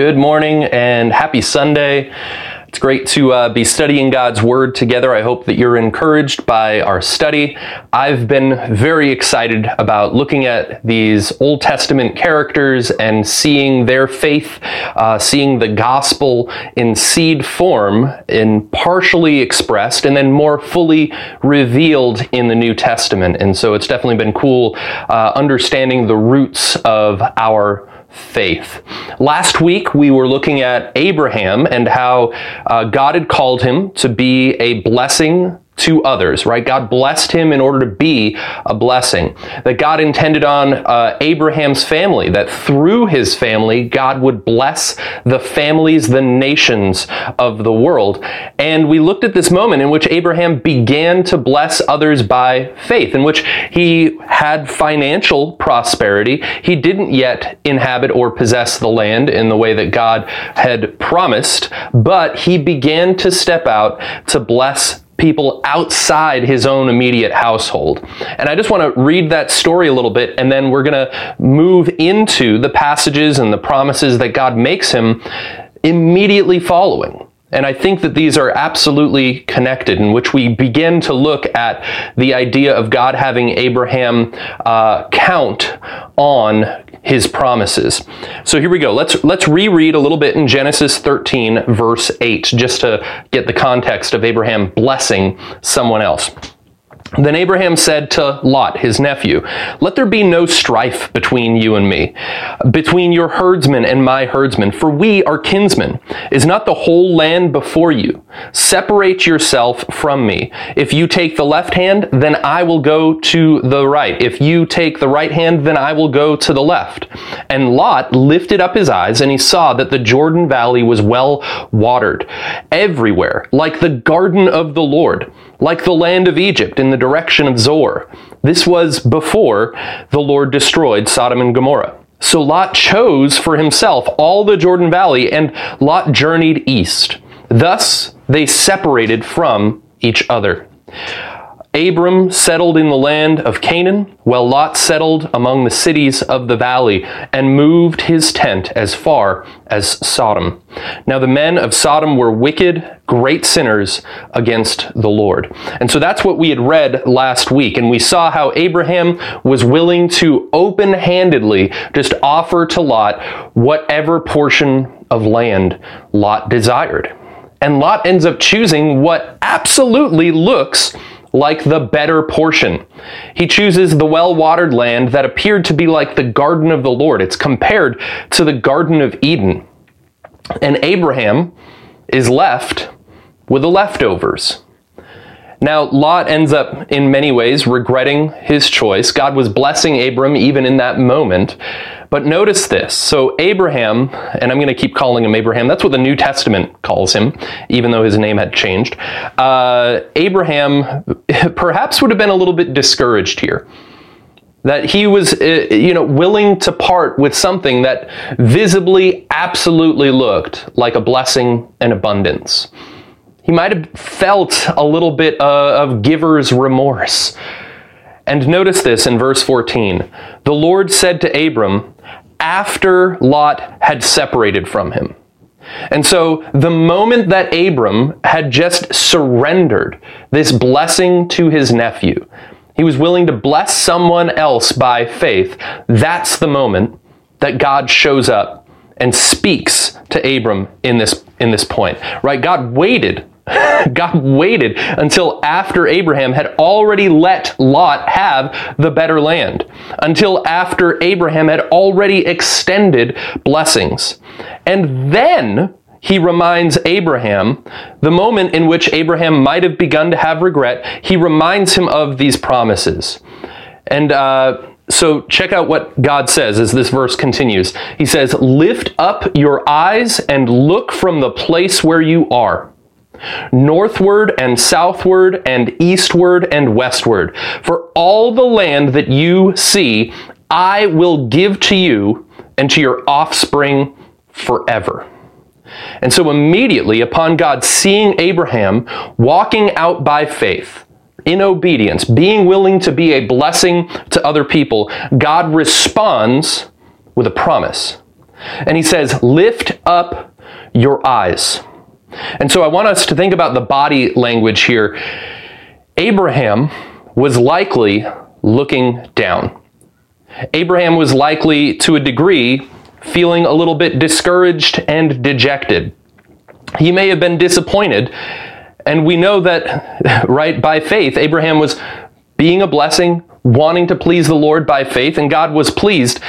Good morning and happy Sunday. It's great to uh, be studying God's Word together. I hope that you're encouraged by our study. I've been very excited about looking at these Old Testament characters and seeing their faith, uh, seeing the gospel in seed form, in partially expressed, and then more fully revealed in the New Testament. And so it's definitely been cool uh, understanding the roots of our faith. Last week, we were looking at Abraham and how uh, God had called him to be a blessing to others, right? God blessed him in order to be a blessing. That God intended on uh, Abraham's family, that through his family, God would bless the families, the nations of the world. And we looked at this moment in which Abraham began to bless others by faith, in which he had financial prosperity. He didn't yet inhabit or possess the land in the way that God had promised, but he began to step out to bless people outside his own immediate household. And I just want to read that story a little bit, and then we're going to move into the passages and the promises that God makes him immediately following. And I think that these are absolutely connected, in which we begin to look at the idea of God having Abraham uh, count on his promises. So here we go. Let's let's reread a little bit in Genesis 13 verse 8 just to get the context of Abraham blessing someone else. Then Abraham said to Lot, his nephew, Let there be no strife between you and me, between your herdsmen and my herdsmen, for we are kinsmen. Is not the whole land before you? Separate yourself from me. If you take the left hand, then I will go to the right. If you take the right hand, then I will go to the left. And Lot lifted up his eyes, and he saw that the Jordan Valley was well watered, everywhere, like the garden of the Lord like the land of Egypt in the direction of Zoar. This was before the Lord destroyed Sodom and Gomorrah. So Lot chose for himself all the Jordan Valley, and Lot journeyed east. Thus they separated from each other. Abram settled in the land of Canaan, while Lot settled among the cities of the valley and moved his tent as far as Sodom. Now the men of Sodom were wicked, great sinners against the Lord. And so that's what we had read last week. And we saw how Abraham was willing to open handedly just offer to Lot whatever portion of land Lot desired. And Lot ends up choosing what absolutely looks like the better portion. He chooses the well watered land that appeared to be like the garden of the Lord. It's compared to the Garden of Eden. And Abraham is left with the leftovers. Now, Lot ends up in many ways regretting his choice. God was blessing Abram even in that moment. But notice this. So, Abraham, and I'm going to keep calling him Abraham, that's what the New Testament calls him, even though his name had changed. Uh, Abraham perhaps would have been a little bit discouraged here that he was uh, you know willing to part with something that visibly absolutely looked like a blessing and abundance he might have felt a little bit uh, of giver's remorse. And notice this in verse 14. The Lord said to Abram, after Lot had separated from him. And so the moment that Abram had just surrendered this blessing to his nephew, he was willing to bless someone else by faith, that's the moment that God shows up and speaks to Abram in this in this point. Right? God waited God waited until after Abraham had already let Lot have the better land, until after Abraham had already extended blessings. And then he reminds Abraham, the moment in which Abraham might have begun to have regret, he reminds him of these promises. And uh, so check out what God says as this verse continues. He says, Lift up your eyes and look from the place where you are northward and southward and eastward and westward. For all the land that you see, I will give to you and to your offspring forever. And so immediately upon God seeing Abraham walking out by faith, in obedience, being willing to be a blessing to other people, God responds with a promise. And he says, Lift up your eyes. And so I want us to think about the body language here. Abraham was likely looking down. Abraham was likely, to a degree, feeling a little bit discouraged and dejected. He may have been disappointed, and we know that, right, by faith, Abraham was being a blessing, wanting to please the Lord by faith, and God was pleased.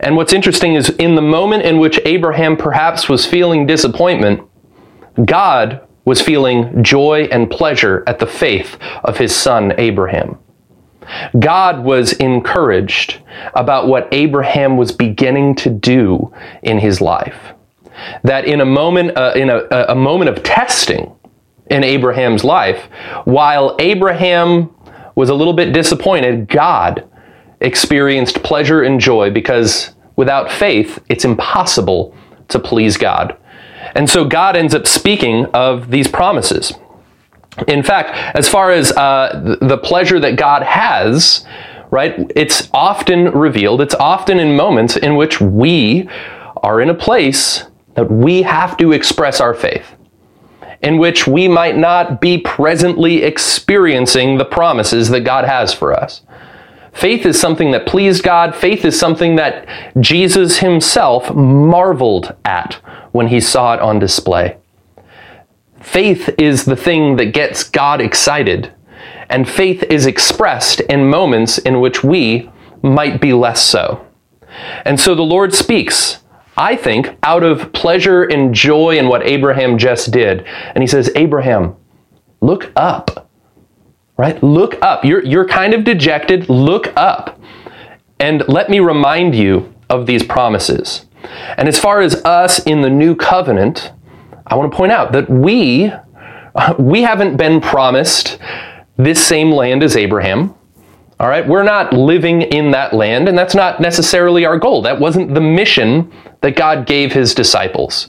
And what's interesting is in the moment in which Abraham perhaps was feeling disappointment, God was feeling joy and pleasure at the faith of his son Abraham. God was encouraged about what Abraham was beginning to do in his life. That in a moment, uh, in a, a moment of testing in Abraham's life, while Abraham was a little bit disappointed, God experienced pleasure and joy because without faith, it's impossible to please God. And so God ends up speaking of these promises. In fact, as far as uh, the pleasure that God has, right, it's often revealed, it's often in moments in which we are in a place that we have to express our faith, in which we might not be presently experiencing the promises that God has for us. Faith is something that pleased God. Faith is something that Jesus himself marveled at when he saw it on display. Faith is the thing that gets God excited, and faith is expressed in moments in which we might be less so. And so the Lord speaks, I think, out of pleasure and joy in what Abraham just did. And he says, Abraham, look up. Right? Look up. You're, you're kind of dejected. Look up. And let me remind you of these promises. And as far as us in the new covenant, I want to point out that we we haven't been promised this same land as Abraham. All right, we're not living in that land, and that's not necessarily our goal. That wasn't the mission that God gave his disciples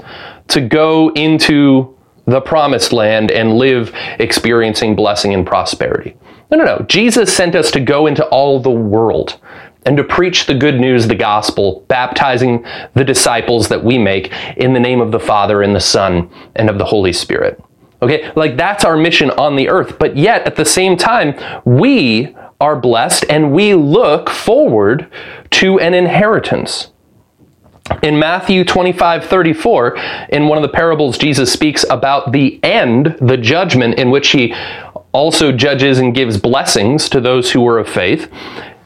to go into the promised land and live experiencing blessing and prosperity. No, no, no. Jesus sent us to go into all the world and to preach the good news, the gospel, baptizing the disciples that we make in the name of the Father and the Son and of the Holy Spirit. Okay, like that's our mission on the earth. But yet, at the same time, we are blessed and we look forward to an inheritance. In Matthew 25 34, in one of the parables, Jesus speaks about the end, the judgment in which he also judges and gives blessings to those who are of faith.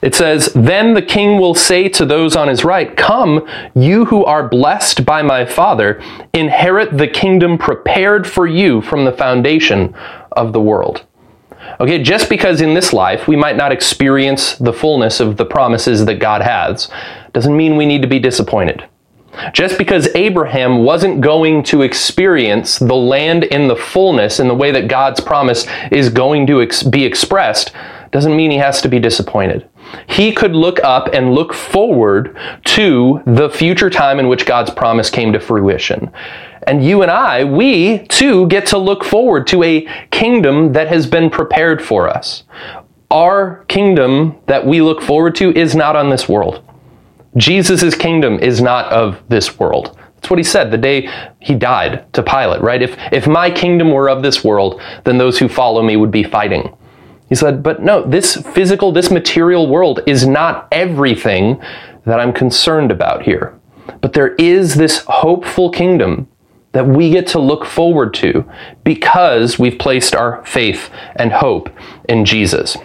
It says, Then the king will say to those on his right, Come, you who are blessed by my Father, inherit the kingdom prepared for you from the foundation of the world. Okay, just because in this life we might not experience the fullness of the promises that God has, doesn't mean we need to be disappointed. Just because Abraham wasn't going to experience the land in the fullness in the way that God's promise is going to ex- be expressed, doesn't mean he has to be disappointed. He could look up and look forward to the future time in which God's promise came to fruition. And you and I, we too get to look forward to a kingdom that has been prepared for us. Our kingdom that we look forward to is not on this world. Jesus' kingdom is not of this world. That's what he said the day he died to Pilate, right? If, if my kingdom were of this world, then those who follow me would be fighting. He said, but no, this physical, this material world is not everything that I'm concerned about here. But there is this hopeful kingdom that we get to look forward to because we've placed our faith and hope in Jesus.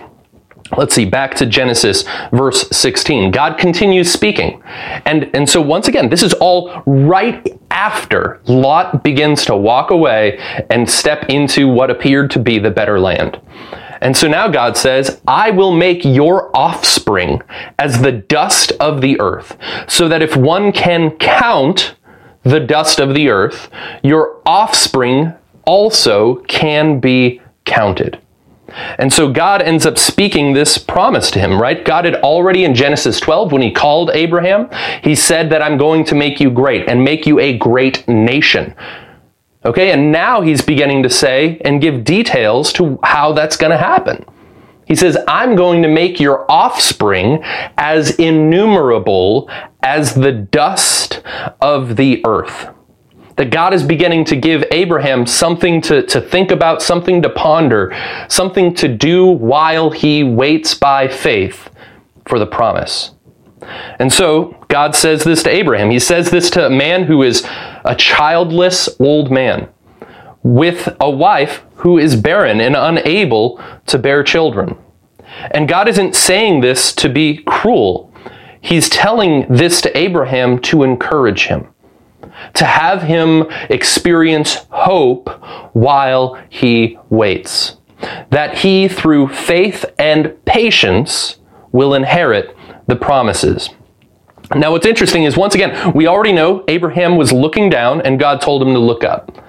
Let's see, back to Genesis verse 16. God continues speaking. And, and so, once again, this is all right after Lot begins to walk away and step into what appeared to be the better land. And so now God says, I will make your offspring as the dust of the earth, so that if one can count the dust of the earth, your offspring also can be counted. And so God ends up speaking this promise to him, right? God had already in Genesis 12, when he called Abraham, he said that I'm going to make you great and make you a great nation. Okay, and now he's beginning to say and give details to how that's going to happen. He says, I'm going to make your offspring as innumerable as the dust of the earth. That God is beginning to give Abraham something to, to think about, something to ponder, something to do while he waits by faith for the promise. And so God says this to Abraham. He says this to a man who is a childless old man with a wife who is barren and unable to bear children. And God isn't saying this to be cruel. He's telling this to Abraham to encourage him, to have him experience hope while he waits. That he, through faith and patience, will inherit the promises. Now, what's interesting is once again, we already know Abraham was looking down and God told him to look up.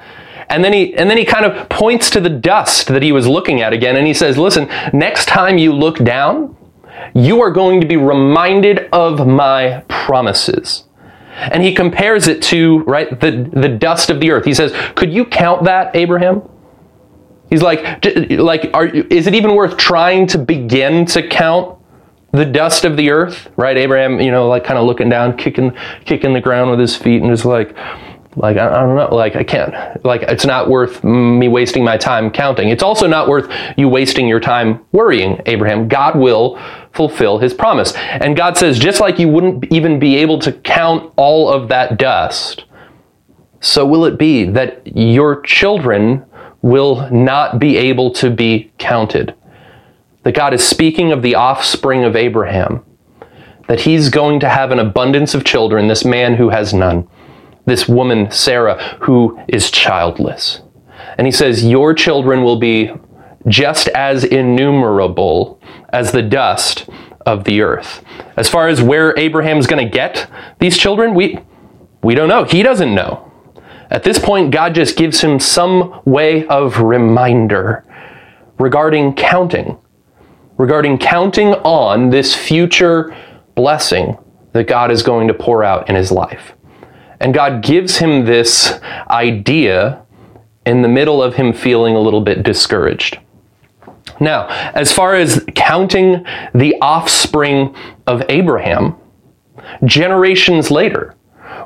And then he and then he kind of points to the dust that he was looking at again and he says, "Listen, next time you look down, you are going to be reminded of my promises." And he compares it to, right, the the dust of the earth. He says, "Could you count that, Abraham?" He's like, like, are, is it even worth trying to begin to count the dust of the earth? Right, Abraham, you know, like kind of looking down, kicking, kicking the ground with his feet, and just like, like I, I, don't know like i can't like it's not worth me wasting my time counting. It's also not worth you wasting your time worrying abraham. God will fulfill his promise. And god says just like you wouldn't even be able to count all of that dust so will it be that your children will not be able to be counted. That god is speaking of the offspring of abraham. That he's going to have an abundance of children this man who has none this woman, Sarah, who is childless. And he says, Your children will be just as innumerable as the dust of the earth. As far as where Abraham's going to get these children, we, we don't know. He doesn't know. At this point, God just gives him some way of reminder regarding counting, regarding counting on this future blessing that God is going to pour out in his life. And God gives him this idea in the middle of him feeling a little bit discouraged. Now, as far as counting the offspring of Abraham, generations later,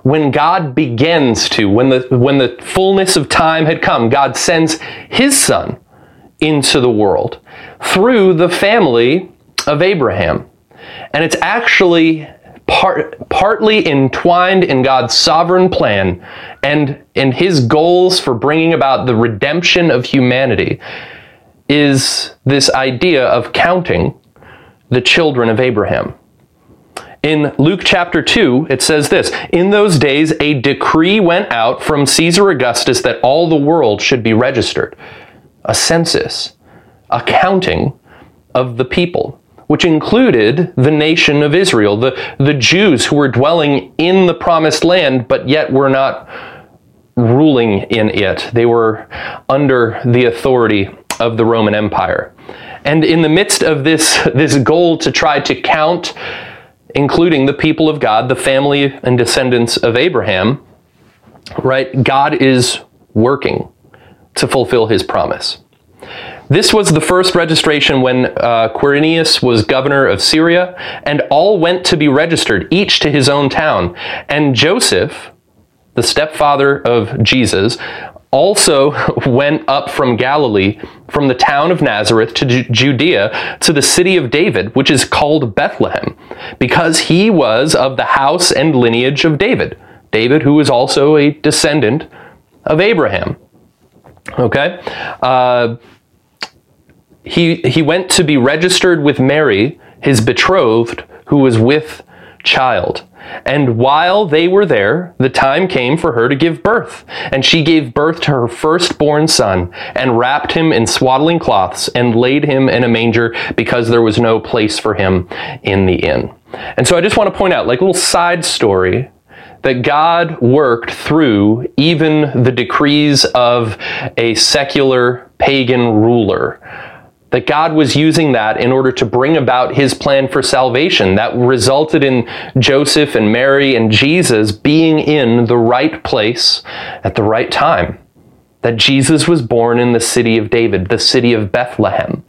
when God begins to, when the, when the fullness of time had come, God sends his son into the world through the family of Abraham. And it's actually part, partly entwined in God's sovereign plan and in his goals for bringing about the redemption of humanity is this idea of counting the children of Abraham. In Luke chapter 2, it says this In those days, a decree went out from Caesar Augustus that all the world should be registered. A census, a counting of the people which included the nation of Israel, the, the Jews who were dwelling in the promised land, but yet were not ruling in it. They were under the authority of the Roman Empire. And in the midst of this, this goal to try to count, including the people of God, the family and descendants of Abraham, right, God is working to fulfill his promise. This was the first registration when uh, Quirinius was governor of Syria, and all went to be registered, each to his own town. And Joseph, the stepfather of Jesus, also went up from Galilee, from the town of Nazareth to Judea, to the city of David, which is called Bethlehem, because he was of the house and lineage of David. David, who was also a descendant of Abraham. Okay? Uh, he, he went to be registered with Mary, his betrothed, who was with child. And while they were there, the time came for her to give birth. And she gave birth to her firstborn son, and wrapped him in swaddling cloths, and laid him in a manger, because there was no place for him in the inn. And so I just want to point out, like a little side story, that God worked through even the decrees of a secular pagan ruler that God was using that in order to bring about his plan for salvation that resulted in Joseph and Mary and Jesus being in the right place at the right time. That Jesus was born in the city of David, the city of Bethlehem.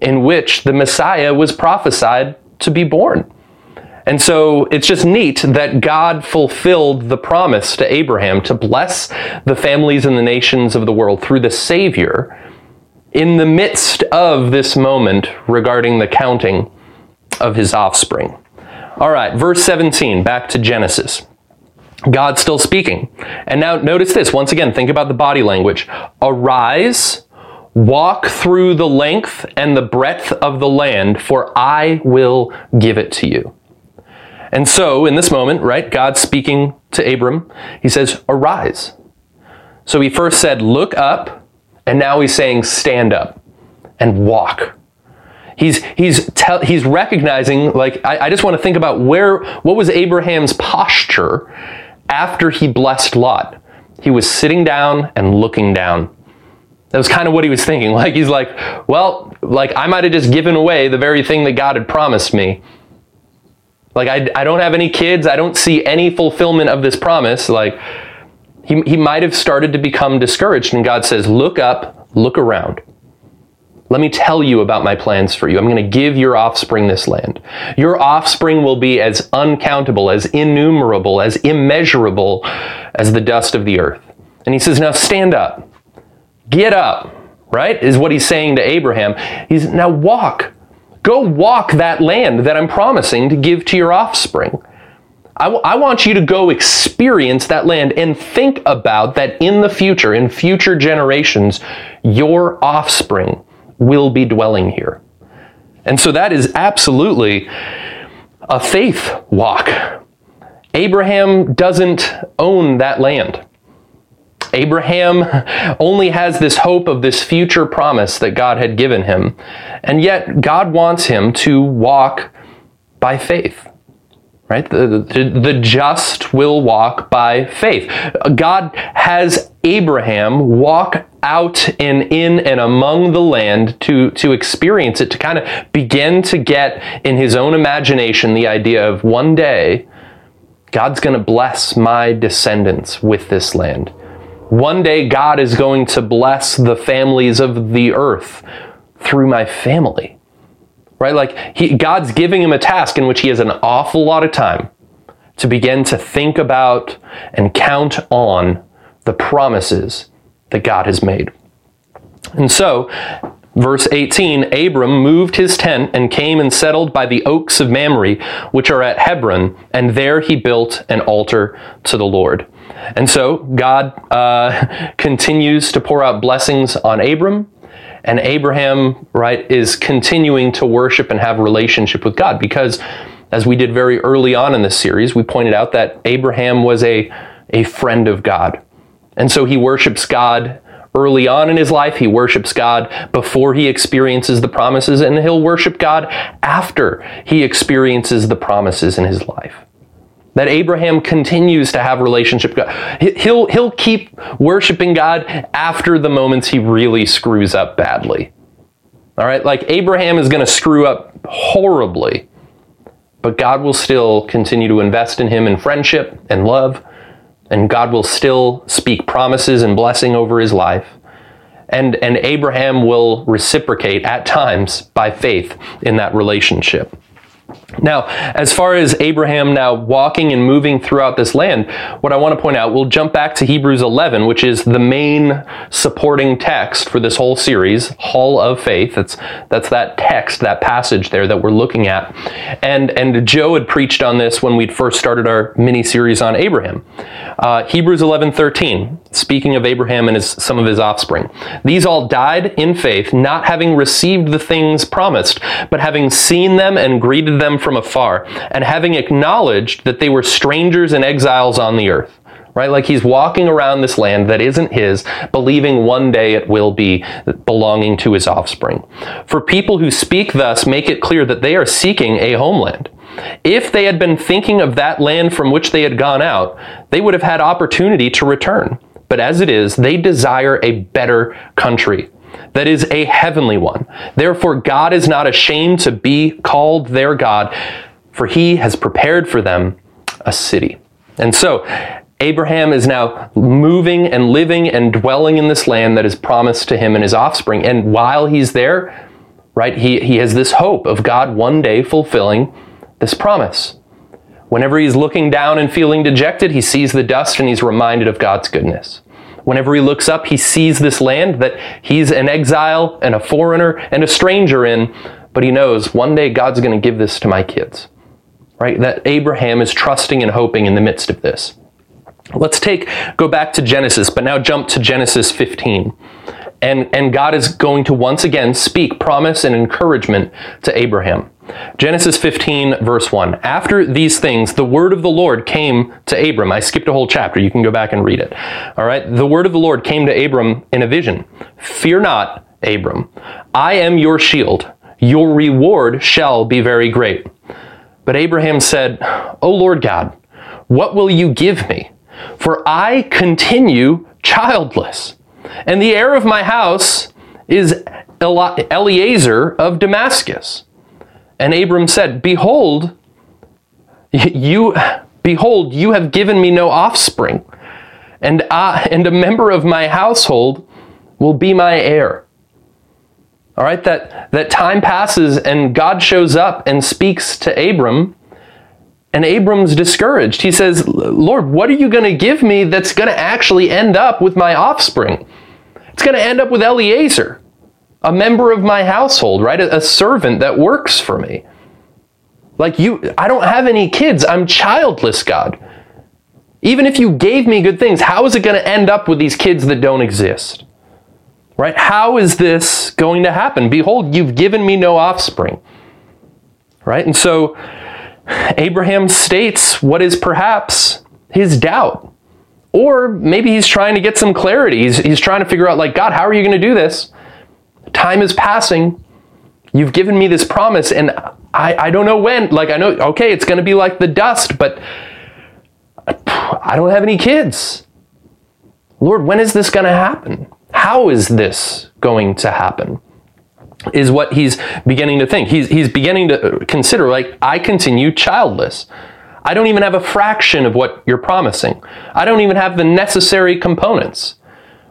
in which the Messiah was prophesied to be born. And so it's just neat that God fulfilled the promise to Abraham to bless the families and the nations of the world through the Savior in the midst of this moment regarding the counting of his offspring. All right, verse 17, back to Genesis. God still speaking. And now notice this. Once again, think about the body language. Arise, walk through the length and the breadth of the land, for I will give it to you. And so, in this moment, right, God speaking to Abram, he says, Arise. So he first said, Look up, and now he's saying, Stand up and walk. He's, he's, te- he's recognizing, like, I, I just want to think about where, what was Abraham's posture after he blessed Lot? He was sitting down and looking down. That was kind of what he was thinking. Like, he's like, well, like, I might have just given away the very thing that God had promised me. Like, I, I don't have any kids. I don't see any fulfillment of this promise. Like, he, he might have started to become discouraged. And God says, look up, look around. Let me tell you about my plans for you. I'm going to give your offspring this land. Your offspring will be as uncountable, as innumerable, as immeasurable as the dust of the earth. And he says, Now stand up. Get up, right? Is what he's saying to Abraham. He's now walk. Go walk that land that I'm promising to give to your offspring. I, w- I want you to go experience that land and think about that in the future, in future generations, your offspring will be dwelling here. And so that is absolutely a faith walk. Abraham doesn't own that land. Abraham only has this hope of this future promise that God had given him. And yet, God wants him to walk by faith right? The, the, the, just will walk by faith. God has Abraham walk out and in and among the land to, to experience it, to kind of begin to get in his own imagination the idea of one day, God's going to bless my descendants with this land. One day, God is going to bless the families of the earth through my family right? Like he, God's giving him a task in which he has an awful lot of time to begin to think about and count on the promises that God has made. And so, verse 18 Abram moved his tent and came and settled by the oaks of Mamre, which are at Hebron, and there he built an altar to the Lord. And so, God uh, continues to pour out blessings on Abram and Abraham, right, is continuing to worship and have relationship with God because as we did very early on in this series, we pointed out that Abraham was a, a friend of God. And so he worships God early on in his life. He worships God before he experiences the promises, and he'll worship God after he experiences the promises in his life that Abraham continues to have relationship God. He'll, he'll keep worshiping God after the moments he really screws up badly. All right, like Abraham is going to screw up horribly, but God will still continue to invest in him in friendship and love, and God will still speak promises and blessing over his life. And, and Abraham will reciprocate at times by faith in that relationship. Now, as far as Abraham now walking and moving throughout this land, what I want to point out, we'll jump back to Hebrews 11, which is the main supporting text for this whole series, Hall of Faith. That's, that's that text, that passage there that we're looking at. And, and Joe had preached on this when we'd first started our mini series on Abraham. Uh, Hebrews 11, 13, speaking of Abraham and his, some of his offspring. These all died in faith, not having received the things promised, but having seen them and greeted from afar, and having acknowledged that they were strangers and exiles on the earth. Right? Like he's walking around this land that isn't his, believing one day it will be belonging to his offspring. For people who speak thus make it clear that they are seeking a homeland. If they had been thinking of that land from which they had gone out, they would have had opportunity to return. But as it is, they desire a better country that is a heavenly one. Therefore, God is not ashamed to be called their God, for he has prepared for them a city. And so, Abraham is now moving and living and dwelling in this land that is promised to him and his offspring. And while he's there, right? He, he has this hope of God one day fulfilling this promise. Whenever he's looking down and feeling dejected, he sees the dust and he's reminded of God's goodness. Whenever he looks up, he sees this land that he's an exile and a foreigner and a stranger in, but he knows one day God's going to give this to my kids. Right? That Abraham is trusting and hoping in the midst of this. Let's take go back to Genesis, but now jump to Genesis 15. And, and God is going to once again speak promise and encouragement to Abraham. Genesis 15, verse 1. After these things, the word of the Lord came to Abram. I skipped a whole chapter. You can go back and read it. All right. The word of the Lord came to Abram in a vision. Fear not, Abram. I am your shield. Your reward shall be very great. But Abraham said, O Lord God, what will you give me? For I continue childless, and the heir of my house is Eliezer of Damascus. And Abram said, Behold, you behold, you have given me no offspring, and I, and a member of my household will be my heir. All right, that, that time passes and God shows up and speaks to Abram, and Abram's discouraged. He says, Lord, what are you going to give me that's going to actually end up with my offspring? It's going to end up with Eliezer a member of my household, right? A, a servant that works for me. Like you, I don't have any kids. I'm childless, God. Even if you gave me good things, how is it going to end up with these kids that don't exist? Right? How is this going to happen? Behold, you've given me no offspring. Right? And so Abraham states what is perhaps his doubt. Or maybe he's trying to get some clarity. He's, he's trying to figure out, like, God, how are you going to do this? Time is passing. You've given me this promise, and I, I don't know when. Like, I know, okay, it's going to be like the dust, but I don't have any kids. Lord, when is this going to happen? How is this going to happen? Is what he's beginning to think. He's, he's beginning to consider, like, I continue childless. I don't even have a fraction of what you're promising. I don't even have the necessary components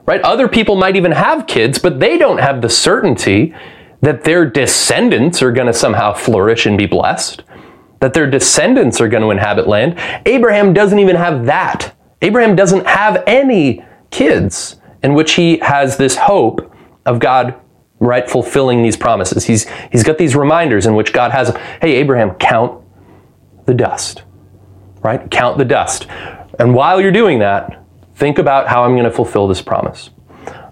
right? Other people might even have kids, but they don't have the certainty that their descendants are going to somehow flourish and be blessed, that their descendants are going to inhabit land. Abraham doesn't even have that. Abraham doesn't have any kids in which he has this hope of God right fulfilling these promises. He's he's got these reminders in which God has, hey Abraham, count the dust. Right? Count the dust. And while you're doing that, Think about how I'm going to fulfill this promise.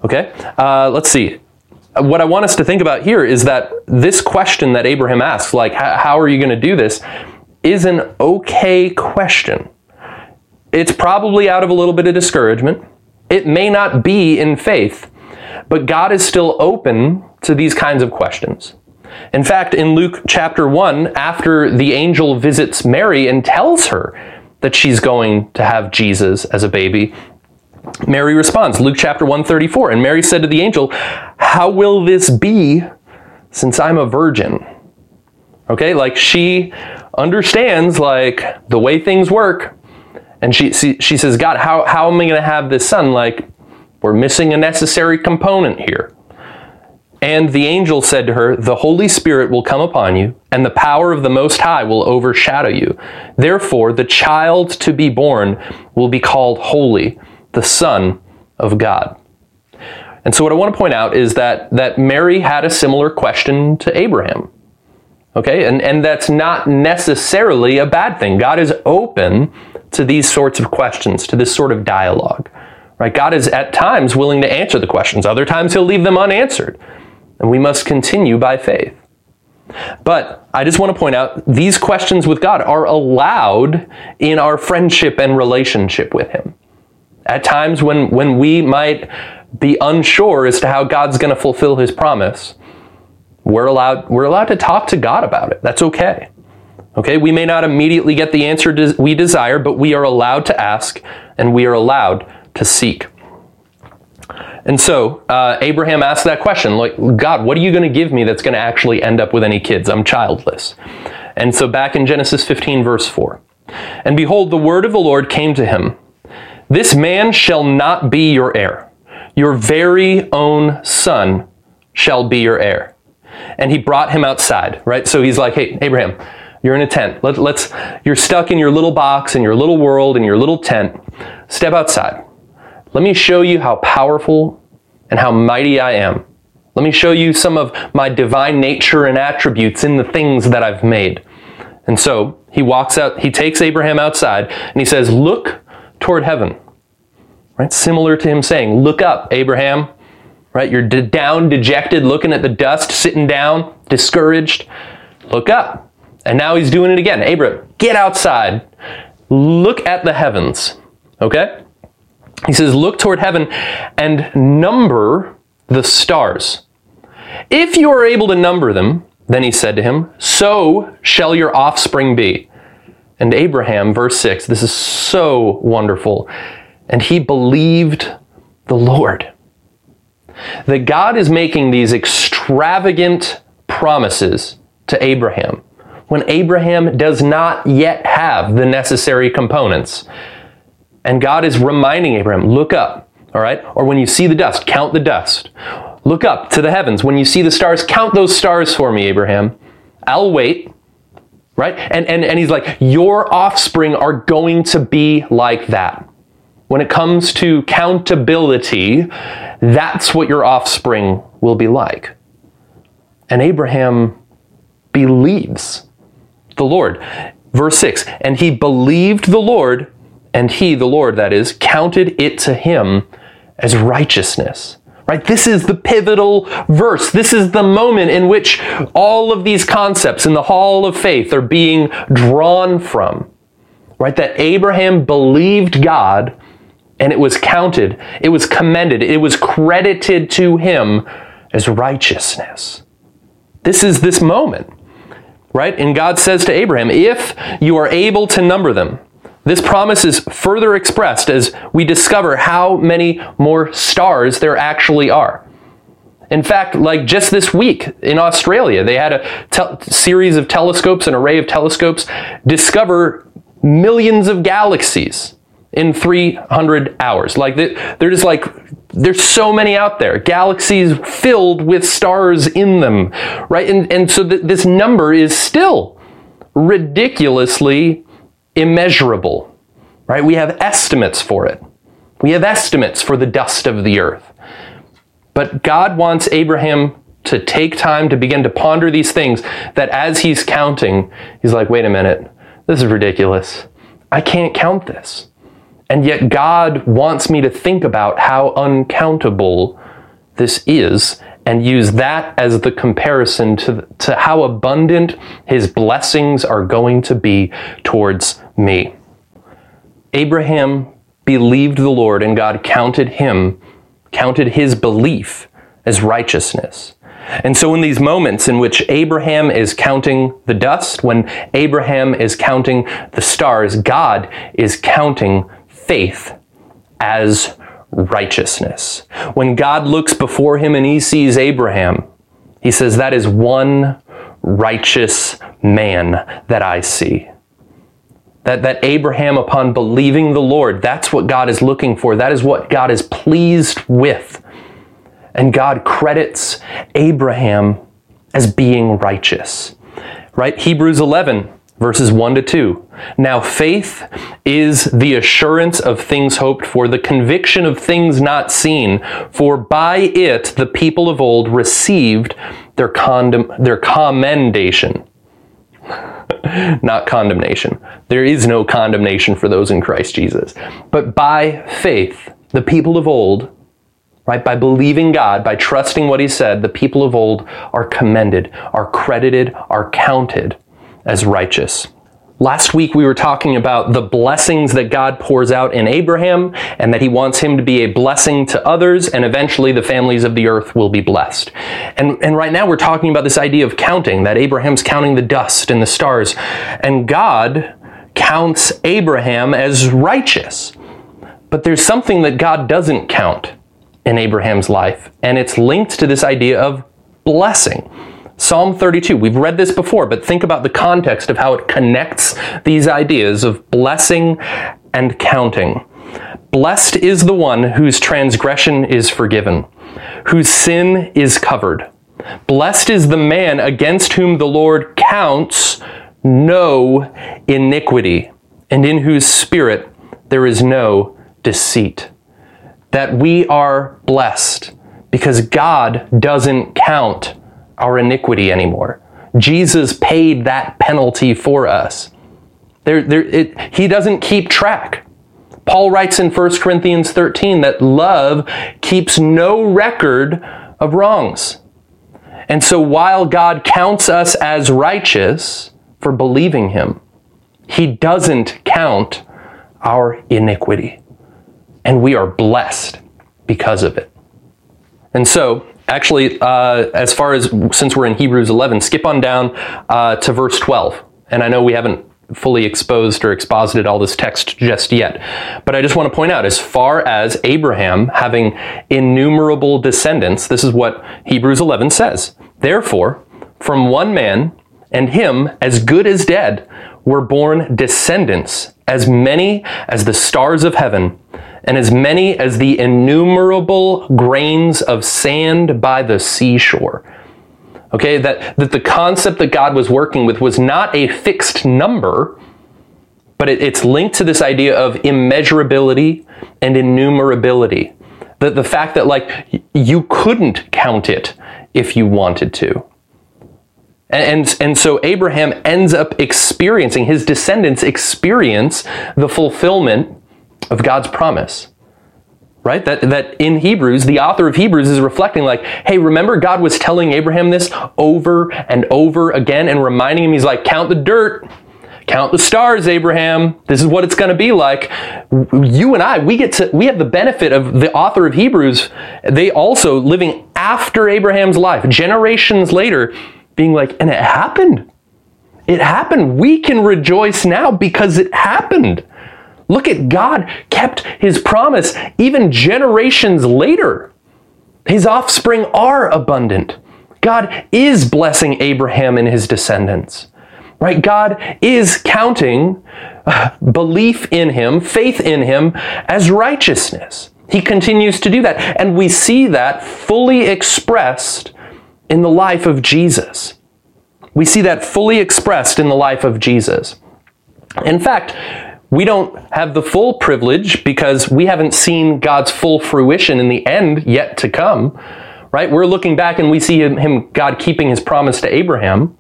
Okay? Uh, let's see. What I want us to think about here is that this question that Abraham asks, like, how are you going to do this, is an okay question. It's probably out of a little bit of discouragement. It may not be in faith, but God is still open to these kinds of questions. In fact, in Luke chapter 1, after the angel visits Mary and tells her that she's going to have Jesus as a baby, Mary responds, Luke chapter 134. And Mary said to the angel, How will this be since I'm a virgin? Okay, like she understands like the way things work. And she, she, she says, God, how, how am I going to have this son? Like, we're missing a necessary component here. And the angel said to her, The Holy Spirit will come upon you, and the power of the Most High will overshadow you. Therefore, the child to be born will be called holy the Son of God. And so what I want to point out is that, that Mary had a similar question to Abraham. Okay, and, and that's not necessarily a bad thing. God is open to these sorts of questions, to this sort of dialogue. Right? God is at times willing to answer the questions, other times he'll leave them unanswered. And we must continue by faith. But I just want to point out these questions with God are allowed in our friendship and relationship with him. At times when, when we might be unsure as to how God's going to fulfill his promise, we're allowed, we're allowed to talk to God about it. That's okay. Okay, we may not immediately get the answer we desire, but we are allowed to ask and we are allowed to seek. And so uh, Abraham asked that question, like, God, what are you going to give me that's going to actually end up with any kids? I'm childless. And so back in Genesis 15, verse 4. And behold, the word of the Lord came to him this man shall not be your heir. Your very own son shall be your heir. and he brought him outside, right? So he's like, hey, Abraham, you're in a tent. Let, let's, you're stuck in your little box, in your little world, in your little tent. Step outside. Let me show you how powerful and how mighty I am. Let me show you some of my divine nature and attributes in the things that I've made. And so he walks out, he takes Abraham outside and he says, Look toward heaven. Right? Similar to him saying, Look up, Abraham. Right? You're down, dejected, looking at the dust, sitting down, discouraged. Look up. And now he's doing it again. Abraham, get outside. Look at the heavens. Okay? He says, Look toward heaven and number the stars. If you are able to number them, then he said to him, So shall your offspring be. And Abraham, verse 6, this is so wonderful. And he believed the Lord. That God is making these extravagant promises to Abraham when Abraham does not yet have the necessary components. And God is reminding Abraham, look up, all right? Or when you see the dust, count the dust. Look up to the heavens. When you see the stars, count those stars for me, Abraham. I'll wait. Right? And, and, and he's like, Your offspring are going to be like that. When it comes to countability, that's what your offspring will be like. And Abraham believes the Lord. Verse 6 And he believed the Lord, and he, the Lord, that is, counted it to him as righteousness. Right? This is the pivotal verse. This is the moment in which all of these concepts in the hall of faith are being drawn from. Right? That Abraham believed God and it was counted, it was commended, it was credited to him as righteousness. This is this moment. Right? And God says to Abraham, if you are able to number them, this promise is further expressed as we discover how many more stars there actually are. In fact, like just this week in Australia, they had a te- series of telescopes, an array of telescopes, discover millions of galaxies in 300 hours. Like they're just like, there's so many out there, galaxies filled with stars in them, right? And, and so th- this number is still ridiculously immeasurable, right? We have estimates for it. We have estimates for the dust of the earth. But God wants Abraham to take time to begin to ponder these things that as he's counting, he's like, wait a minute, this is ridiculous. I can't count this. And yet God wants me to think about how uncountable this is and use that as the comparison to, to how abundant his blessings are going to be towards me. Abraham believed the Lord and God counted him, counted his belief as righteousness. And so, in these moments in which Abraham is counting the dust, when Abraham is counting the stars, God is counting faith as righteousness. When God looks before him and he sees Abraham, he says, That is one righteous man that I see. That, that Abraham, upon believing the Lord, that's what God is looking for. That is what God is pleased with. And God credits Abraham as being righteous. Right? Hebrews 11 verses 1 to 2. Now, faith is the assurance of things hoped for, the conviction of things not seen, for by it the people of old received their, condem- their commendation. not condemnation. There is no condemnation for those in Christ Jesus. But by faith, the people of old, right, by believing God, by trusting what He said, the people of old are commended, are credited, are counted as righteous. Last week we were talking about the blessings that God pours out in Abraham and that he wants him to be a blessing to others and eventually the families of the earth will be blessed. And, and right now we're talking about this idea of counting, that Abraham's counting the dust and the stars. And God counts Abraham as righteous. But there's something that God doesn't count in Abraham's life, and it's linked to this idea of blessing. Psalm 32, we've read this before, but think about the context of how it connects these ideas of blessing and counting. Blessed is the one whose transgression is forgiven, whose sin is covered. Blessed is the man against whom the Lord counts no iniquity, and in whose spirit there is no deceit. That we are blessed because God doesn't count our iniquity anymore. Jesus paid that penalty for us. There, there, it, he doesn't keep track. Paul writes in 1 Corinthians 13 that love keeps no record of wrongs. And so while God counts us as righteous for believing him, he doesn't count our iniquity. And we are blessed because of it. And so, actually, uh, as far as since we're in Hebrews 11, skip on down uh, to verse 12. And I know we haven't fully exposed or exposited all this text just yet. But I just want to point out, as far as Abraham having innumerable descendants, this is what Hebrews 11 says. Therefore, from one man, and him as good as dead, were born descendants, as many as the stars of heaven, and as many as the innumerable grains of sand by the seashore. Okay, that, that the concept that God was working with was not a fixed number, but it, it's linked to this idea of immeasurability and innumerability. That the fact that, like, you couldn't count it if you wanted to. And, and, and so Abraham ends up experiencing, his descendants experience the fulfillment of God's promise right? That, that in Hebrews, the author of Hebrews is reflecting, like, hey, remember God was telling Abraham this over and over again and reminding him, he's like, count the dirt. Count the stars, Abraham. This is what it's going to be like. You and I, we get to, we have the benefit of the author of Hebrews. They also living after Abraham's life, generations later, being like, and it happened. It happened. We can rejoice now because it happened. Look at God kept his promise even generations later. His offspring are abundant. God is blessing Abraham and his descendants. Right? God is counting uh, belief in him, faith in him as righteousness. He continues to do that. And we see that fully expressed in the life of Jesus. We see that fully expressed in the life of Jesus. In fact, we don't have the full privilege because we haven't seen God's full fruition in the end yet to come, right? We're looking back and we see him, him God keeping his promise to Abraham,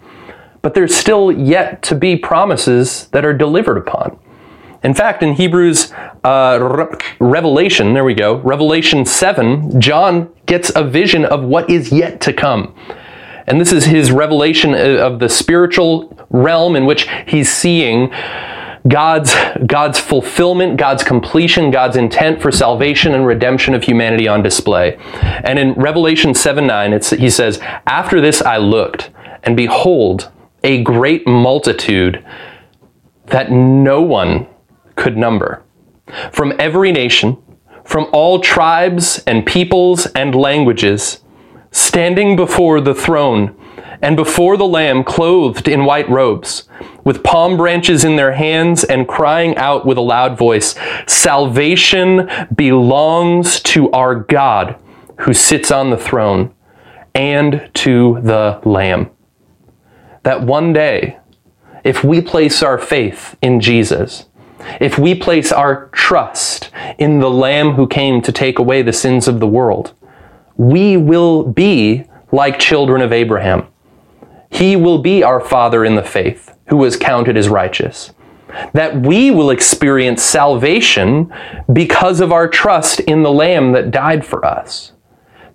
but there's still yet to be promises that are delivered upon. In fact, in Hebrews uh, Re- Revelation, there we go, Revelation 7, John gets a vision of what is yet to come. And this is his revelation of the spiritual realm in which he's seeing God's, God's fulfillment, God's completion, God's intent for salvation and redemption of humanity on display. And in Revelation 7 9, he says, After this I looked, and behold, a great multitude that no one could number. From every nation, from all tribes and peoples and languages, standing before the throne and before the Lamb clothed in white robes, with palm branches in their hands and crying out with a loud voice, Salvation belongs to our God who sits on the throne and to the Lamb. That one day, if we place our faith in Jesus, if we place our trust in the Lamb who came to take away the sins of the world, we will be like children of Abraham he will be our Father in the faith, who was counted as righteous. That we will experience salvation because of our trust in the Lamb that died for us.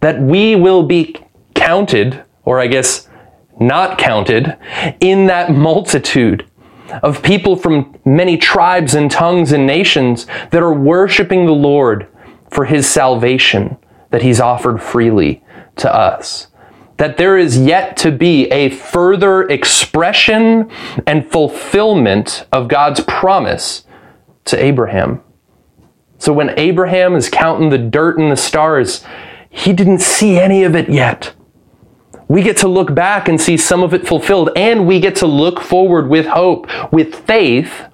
That we will be counted, or I guess not counted, in that multitude of people from many tribes and tongues and nations that are worshiping the Lord for his salvation that he's offered freely to us that there is yet to be a further expression and fulfillment of God's promise to Abraham. So when Abraham is counting the dirt and the stars, he didn't see any of it yet. We get to look back and see some of it fulfilled, and we get to look forward with hope, with faith,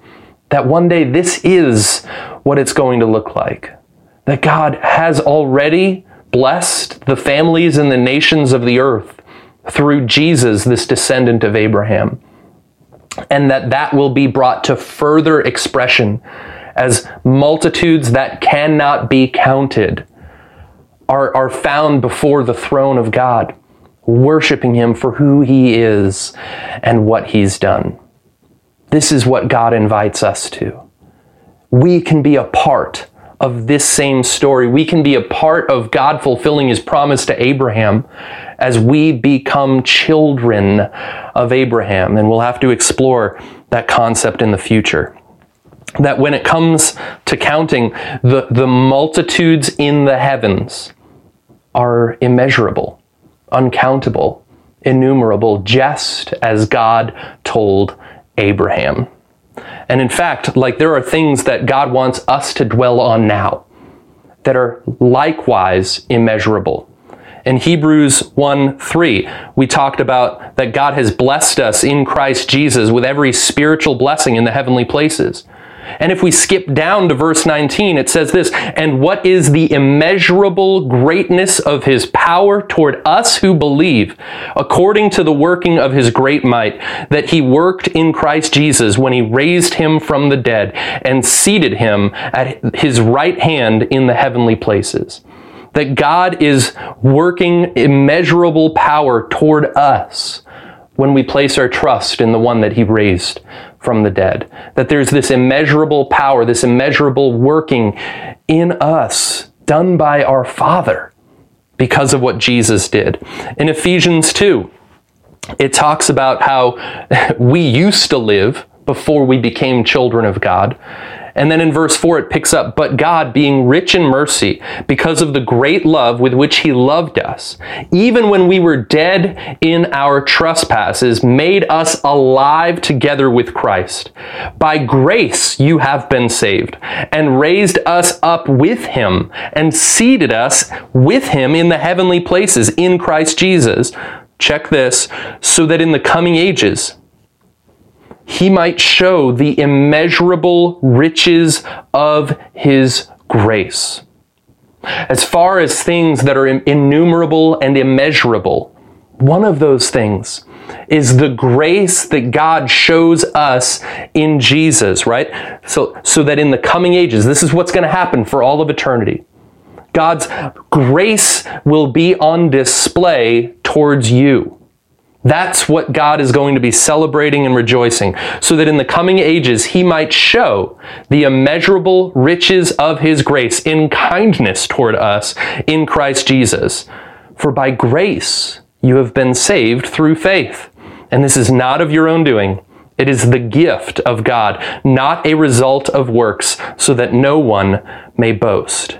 that one day this is what it's going to look like. That God has already blessed the families and the nations of the earth through Jesus, this descendant of Abraham. And that that will be brought to further expression as multitudes that cannot be counted are, are found before the throne of God, worshiping Him for who He is and what He's done. This is what God invites us to. We can be a part of this same story. We can be a part of God fulfilling His promise to Abraham as we become children of Abraham. And we'll have to explore that concept in the future that when it comes to counting, the, the multitudes in the heavens are immeasurable, uncountable, innumerable, just as God told Abraham. And in fact, like there are things that God wants us to dwell on now that are likewise immeasurable. In Hebrews 1 3, we talked about that God has blessed us in Christ Jesus with every spiritual blessing in the heavenly places. And if we skip down to verse 19, it says this, and what is the immeasurable greatness of his power toward us who believe, according to the working of his great might, that he worked in Christ Jesus when he raised him from the dead and seated him at his right hand in the heavenly places. That God is working immeasurable power toward us when we place our trust in the one that he raised from the dead. That there's this immeasurable power, this immeasurable working in us done by our Father because of what Jesus did. In Ephesians 2, it talks about how we used to live before we became children of God. And then in verse 4, it picks up, But God, being rich in mercy, because of the great love with which He loved us, even when we were dead in our trespasses, made us alive together with Christ. By grace you have been saved, and raised us up with Him, and seated us with Him in the heavenly places in Christ Jesus. Check this, so that in the coming ages, he might show the immeasurable riches of his grace. As far as things that are innumerable and immeasurable, one of those things is the grace that God shows us in Jesus, right? So, so that in the coming ages, this is what's going to happen for all of eternity. God's grace will be on display towards you. That's what God is going to be celebrating and rejoicing, so that in the coming ages he might show the immeasurable riches of his grace in kindness toward us in Christ Jesus. For by grace you have been saved through faith. And this is not of your own doing. It is the gift of God, not a result of works, so that no one may boast.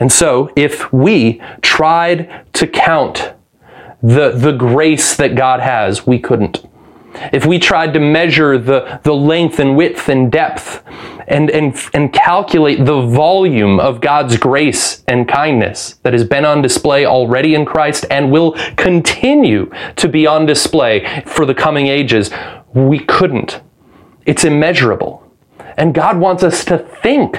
And so, if we tried to count the, the grace that God has, we couldn't. If we tried to measure the, the length and width and depth and, and, and calculate the volume of God's grace and kindness that has been on display already in Christ and will continue to be on display for the coming ages, we couldn't. It's immeasurable. And God wants us to think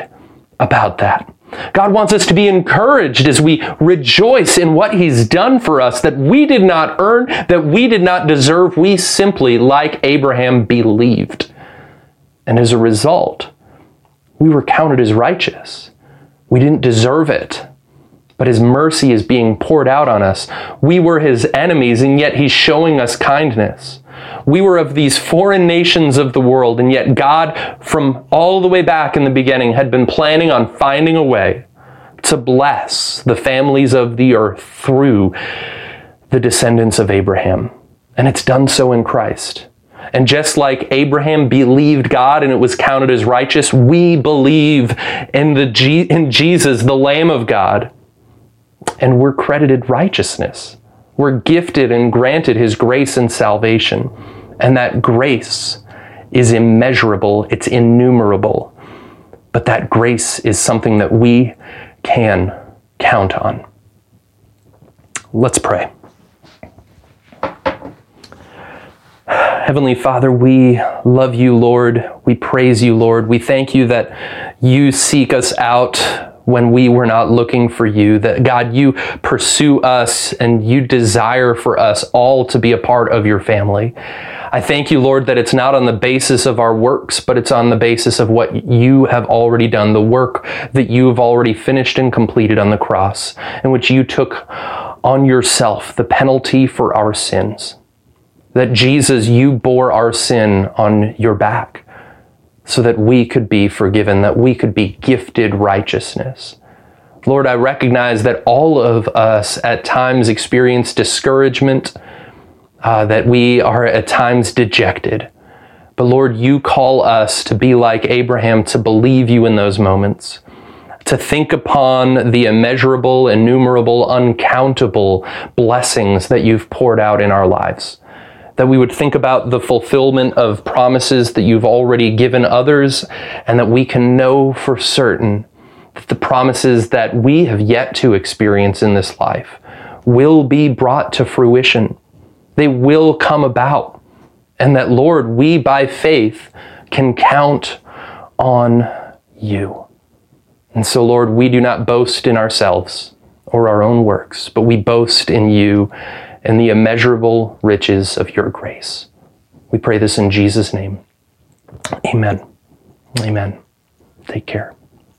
about that. God wants us to be encouraged as we rejoice in what He's done for us that we did not earn, that we did not deserve. We simply, like Abraham, believed. And as a result, we were counted as righteous. We didn't deserve it, but His mercy is being poured out on us. We were His enemies, and yet He's showing us kindness. We were of these foreign nations of the world, and yet God, from all the way back in the beginning, had been planning on finding a way to bless the families of the earth through the descendants of Abraham. And it's done so in Christ. And just like Abraham believed God and it was counted as righteous, we believe in, the G- in Jesus, the Lamb of God, and we're credited righteousness. We're gifted and granted His grace and salvation. And that grace is immeasurable, it's innumerable. But that grace is something that we can count on. Let's pray. Heavenly Father, we love you, Lord. We praise you, Lord. We thank you that you seek us out when we were not looking for you, that God, you pursue us and you desire for us all to be a part of your family. I thank you, Lord, that it's not on the basis of our works, but it's on the basis of what you have already done, the work that you have already finished and completed on the cross, in which you took on yourself the penalty for our sins. That Jesus, you bore our sin on your back so that we could be forgiven, that we could be gifted righteousness. Lord, I recognize that all of us at times experience discouragement, uh, that we are at times dejected. But Lord, you call us to be like Abraham, to believe you in those moments, to think upon the immeasurable, innumerable, uncountable blessings that you've poured out in our lives that we would think about the fulfillment of promises that you've already given others, and that we can know for certain that the promises that we have yet to experience in this life will be brought to fruition. They will come about. And that, Lord, we by faith can count on you. And so, Lord, we do not boast in ourselves or our own works, but we boast in you and the immeasurable riches of your grace. We pray this in Jesus' name. Amen. Amen. Take care.